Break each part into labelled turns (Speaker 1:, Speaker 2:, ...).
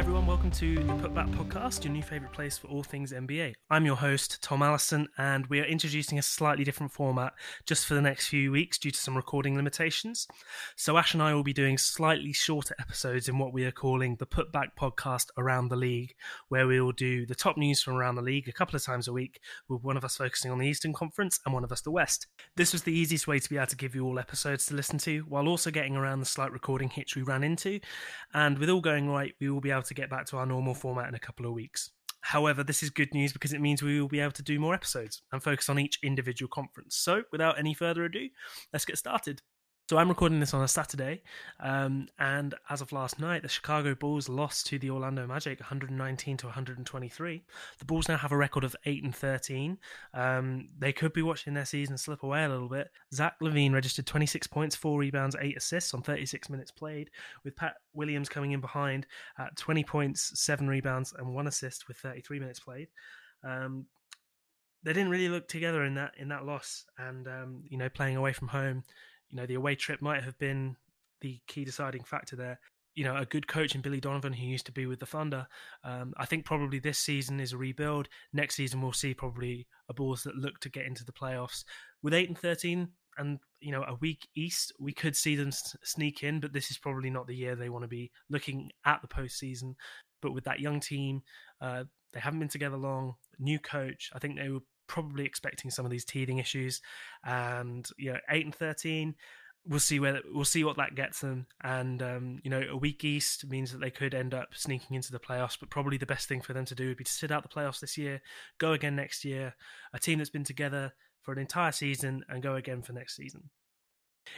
Speaker 1: everyone. Welcome to the Putback Podcast, your new favourite place for all things NBA. I'm your host, Tom Allison, and we are introducing a slightly different format just for the next few weeks due to some recording limitations. So, Ash and I will be doing slightly shorter episodes in what we are calling the Putback Podcast Around the League, where we will do the top news from around the league a couple of times a week, with one of us focusing on the Eastern Conference and one of us the West. This was the easiest way to be able to give you all episodes to listen to, while also getting around the slight recording hitch we ran into. And with all going right, we will be able to get back to our normal format in a couple of weeks. However, this is good news because it means we will be able to do more episodes and focus on each individual conference. So, without any further ado, let's get started. So I'm recording this on a Saturday, um, and as of last night, the Chicago Bulls lost to the Orlando Magic, 119 to 123. The Bulls now have a record of eight and 13. Um, they could be watching their season slip away a little bit. Zach LaVine registered 26 points, four rebounds, eight assists on 36 minutes played, with Pat Williams coming in behind at 20 points, seven rebounds, and one assist with 33 minutes played. Um, they didn't really look together in that in that loss, and um, you know, playing away from home you know, the away trip might have been the key deciding factor there. You know, a good coach in Billy Donovan, who used to be with the Thunder. Um, I think probably this season is a rebuild. Next season, we'll see probably a Bulls that look to get into the playoffs. With 8 and 13, and you know a weak east we could see them sneak in but this is probably not the year they want to be looking at the postseason but with that young team uh, they haven't been together long new coach i think they were probably expecting some of these teething issues. And you know, eight and thirteen, we'll see where we'll see what that gets them. And um, you know, a weak east means that they could end up sneaking into the playoffs. But probably the best thing for them to do would be to sit out the playoffs this year, go again next year. A team that's been together for an entire season and go again for next season.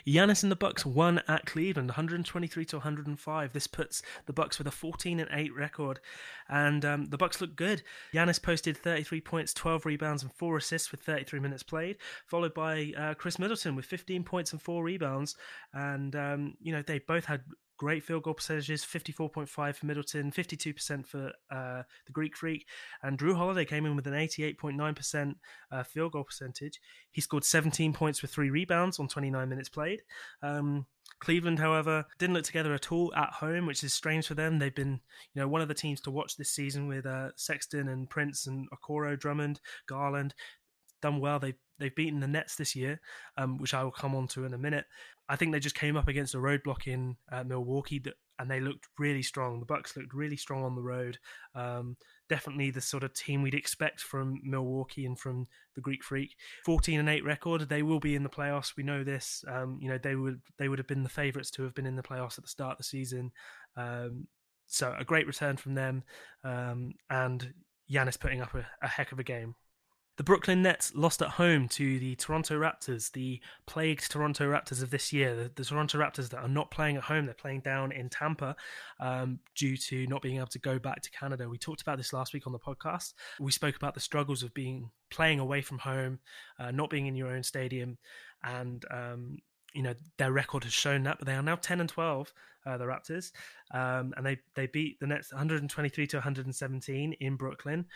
Speaker 1: Giannis and the Bucks won at Cleveland, 123 to 105. This puts the Bucks with a 14 and 8 record, and um, the Bucks look good. Giannis posted 33 points, 12 rebounds, and four assists with 33 minutes played, followed by uh, Khris Middleton with 15 points and four rebounds. And um, you know they both had great field goal percentages 54.5 for Middleton, 52% for uh, the Greek Freak. And Jrue Holiday came in with an 88.9% uh, field goal percentage. He scored 17 points with three rebounds on 29 minutes played. Um, Cleveland, however, didn't look together at all at home, which is strange for them. They've been, you know, one of the teams to watch this season with uh, Sexton and Prince and Okoro, Drummond, Garland. Done well. They they've beaten the Nets this year, um, which I will come on to in a minute. I think they just came up against a roadblock in uh, Milwaukee that, and they looked really strong. The Bucks looked really strong on the road. Um, definitely the sort of team we'd expect from Milwaukee and from the Greek Freak. 14 and 8 record. They will be in the playoffs. We know this. Um, you know they would they would have been the favourites to have been in the playoffs at the start of the season. Um, so a great return from them, um, and Giannis putting up a, a heck of a game. The Brooklyn Nets lost at home to the Toronto Raptors, the plagued Toronto Raptors of this year. The, the Toronto Raptors that are not playing at home, they're playing down in Tampa um, due to not being able to go back to Canada. We talked about this last week on the podcast. We spoke about the struggles of being playing away from home, uh, not being in your own stadium, and um, you know their record has shown that. But they are now ten and twelve, uh, the Raptors, um, and they they beat the Nets 123 to 117 in Brooklyn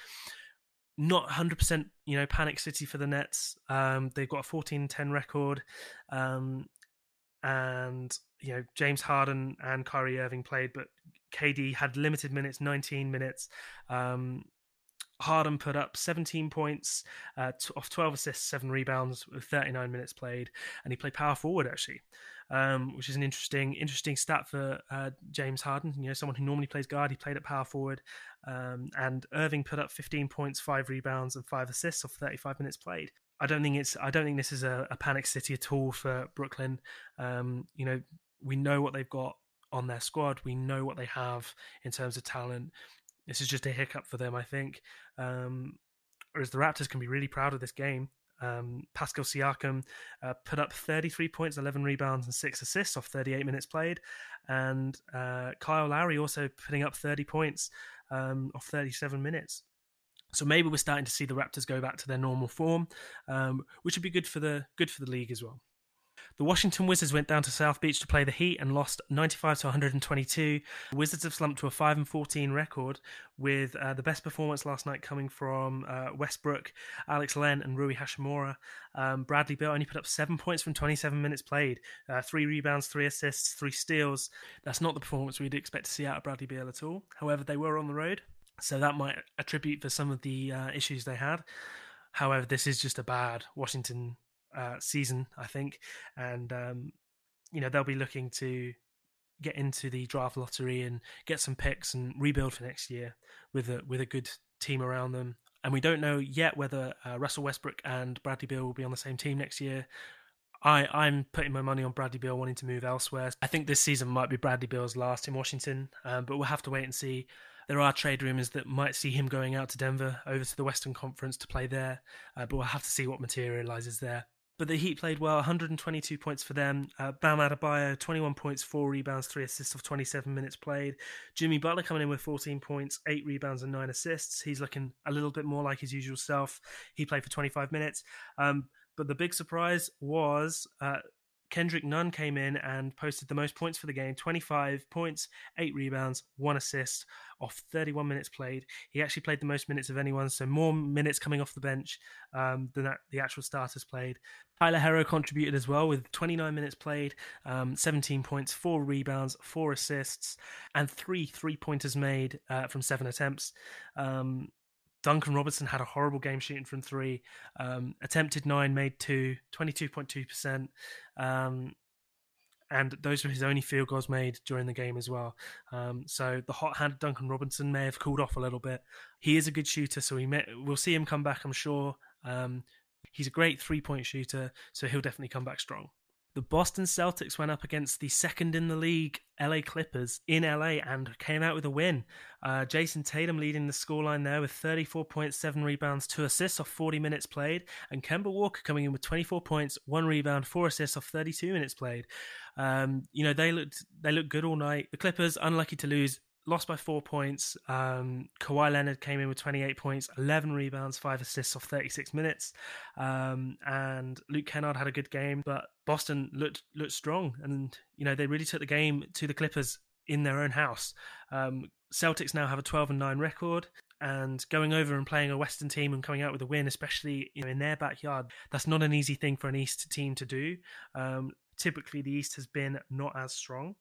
Speaker 1: not 100% you know panic city for the nets. Um, they've got a 14-10 record. Um, and you know james harden and kyrie irving played but kd had limited minutes 19 minutes. Um, Harden put up 17 points uh, off 12 assists, seven rebounds with 39 minutes played, and he played power forward actually um, which is an interesting interesting stat for uh, James Harden. You know, someone who normally plays guard, he played at power forward. Um, and Irving put up 15 points, five rebounds, and five assists off 35 minutes played. I don't think it's I don't think this is a, a panic city at all for Brooklyn. Um, you know, we know what they've got on their squad. We know what they have in terms of talent. This is just a hiccup for them, I think. Um, whereas the Raptors can be really proud of this game. Um, Pascal Siakam uh, put up 33 points, 11 rebounds, and six assists off 38 minutes played. And uh, Kyle Lowry also putting up 30 points um, off 37 minutes. So maybe we're starting to see the Raptors go back to their normal form, um, which would be good for the good for the league as well. The Washington Wizards went down to South Beach to play the Heat and lost 95 to 122. The Wizards have slumped to a 5 and 14 record, with uh, the best performance last night coming from uh, Westbrook, Alex Len, and Rui Hachimura. Um, Bradley Beal only put up seven points from 27 minutes played, uh, three rebounds, three assists, three steals. That's not the performance we'd expect to see out of Bradley Beal at all. However, they were on the road, so that might attribute for some of the uh, issues they had. However, this is just a bad Washington uh, season, I think, and um, you know they'll be looking to get into the draft lottery and get some picks and rebuild for next year with a with a good team around them. And we don't know yet whether uh, Russell Westbrook and Bradley Beal will be on the same team next year. I, I'm putting my money on Bradley Beal wanting to move elsewhere. I think this season might be Bradley Beal's last in Washington, um, but we'll have to wait and see. There are trade rumors that might see him going out to Denver over to the Western Conference to play there, uh, but we'll have to see what materializes there. But the Heat played well, 122 points for them. Uh, Bam Adebayo, 21 points, 4 rebounds, 3 assists of 27 minutes played. Jimmy Butler coming in with 14 points, 8 rebounds, and 9 assists. He's looking a little bit more like his usual self. He played for 25 minutes. Um, but the big surprise was uh, Kendrick Nunn came in and posted the most points for the game 25 points, 8 rebounds, 1 assist off 31 minutes played. He actually played the most minutes of anyone, so more minutes coming off the bench um, than that, the actual starters played. Tyler Herro contributed as well with 29 minutes played, um, 17 points, 4 rebounds, 4 assists, and 3 three pointers made uh, from 7 attempts. Um, Duncan Robinson had a horrible game shooting from three. Um, attempted nine, made two, 22.2%. Um, and those were his only field goals made during the game as well. Um, so the hot hand Duncan Robinson may have cooled off a little bit. He is a good shooter, so we may, we'll see him come back, I'm sure. Um, he's a great three point shooter, so he'll definitely come back strong. The Boston Celtics went up against the second in the league LA Clippers in LA and came out with a win. Uh, Jayson Tatum leading the scoreline there with 34.7 rebounds, 2 assists off 40 minutes played, and Kemba Walker coming in with 24 points, 1 rebound, 4 assists off 32 minutes played. Um, you know, they looked they looked good all night. The Clippers unlucky to lose lost by four points. Um, Kawhi Leonard came in with 28 points, 11 rebounds, five assists off 36 minutes. Um, and Luke Kennard had a good game, but Boston looked looked strong, and you know they really took the game to the Clippers in their own house. Um, Celtics now have a 12 and 9 record. And going over and playing a Western team and coming out with a win, especially you know, in their backyard, that's not an easy thing for an East team to do. Um, typically, the East has been not as strong.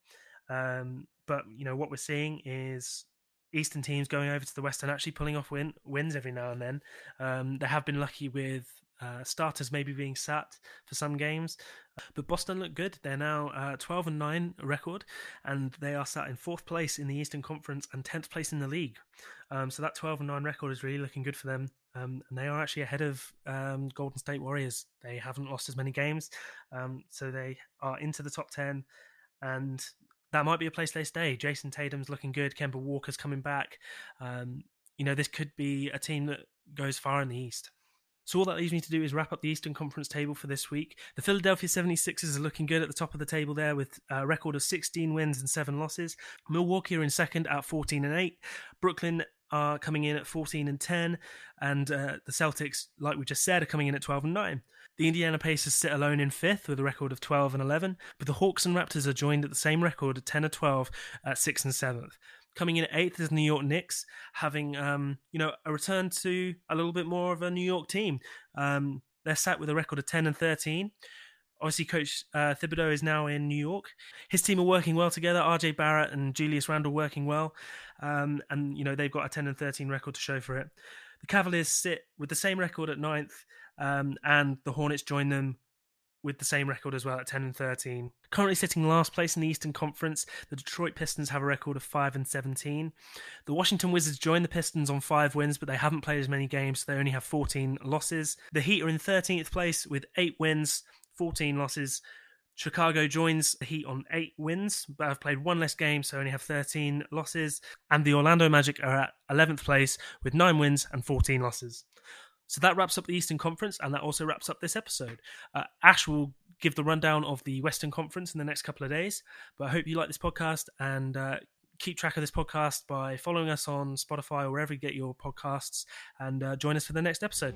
Speaker 1: Um, but you know what we're seeing is Eastern teams going over to the West and actually pulling off win, wins every now and then. Um, they have been lucky with uh, starters maybe being sat for some games, but Boston look good. They're now uh, 12 and 9 record, and they are sat in fourth place in the Eastern Conference and 10th place in the league. Um, so that 12 and 9 record is really looking good for them. Um, and they are actually ahead of um, Golden State Warriors. They haven't lost as many games, um, so they are into the top 10 and that might be a place they stay. Jayson Tatum's looking good. Kemba Walker's coming back. Um, you know, this could be a team that goes far in the East. So all that leaves me to do is wrap up the Eastern Conference table for this week. The Philadelphia 76ers are looking good at the top of the table there with a record of 16 wins and 7 losses. Milwaukee are in second at 14 and 8. Brooklyn are coming in at 14 and 10 and uh, the Celtics like we just said are coming in at 12 and 9. The Indiana Pacers sit alone in fifth with a record of 12 and 11, but the Hawks and Raptors are joined at the same record at 10 and 12 at 6 and 7th. Coming in at eighth is New York Knicks, having um, you know a return to a little bit more of a New York team. Um, they're sat with a record of 10 and 13. Obviously, Coach uh, Thibodeau is now in New York. His team are working well together. RJ Barrett and Julius Randle working well, um, and you know they've got a 10 and 13 record to show for it. The Cavaliers sit with the same record at ninth, um, and the Hornets join them with the same record as well at 10 and 13. Currently sitting last place in the Eastern Conference, the Detroit Pistons have a record of 5 and 17. The Washington Wizards join the Pistons on 5 wins, but they haven't played as many games, so they only have 14 losses. The Heat are in 13th place with 8 wins, 14 losses. Chicago joins the Heat on 8 wins, but have played one less game, so only have 13 losses. And the Orlando Magic are at 11th place with 9 wins and 14 losses. So that wraps up the Eastern Conference, and that also wraps up this episode. Uh, Ash will give the rundown of the Western Conference in the next couple of days. But I hope you like this podcast and uh, keep track of this podcast by following us on Spotify or wherever you get your podcasts, and uh, join us for the next episode.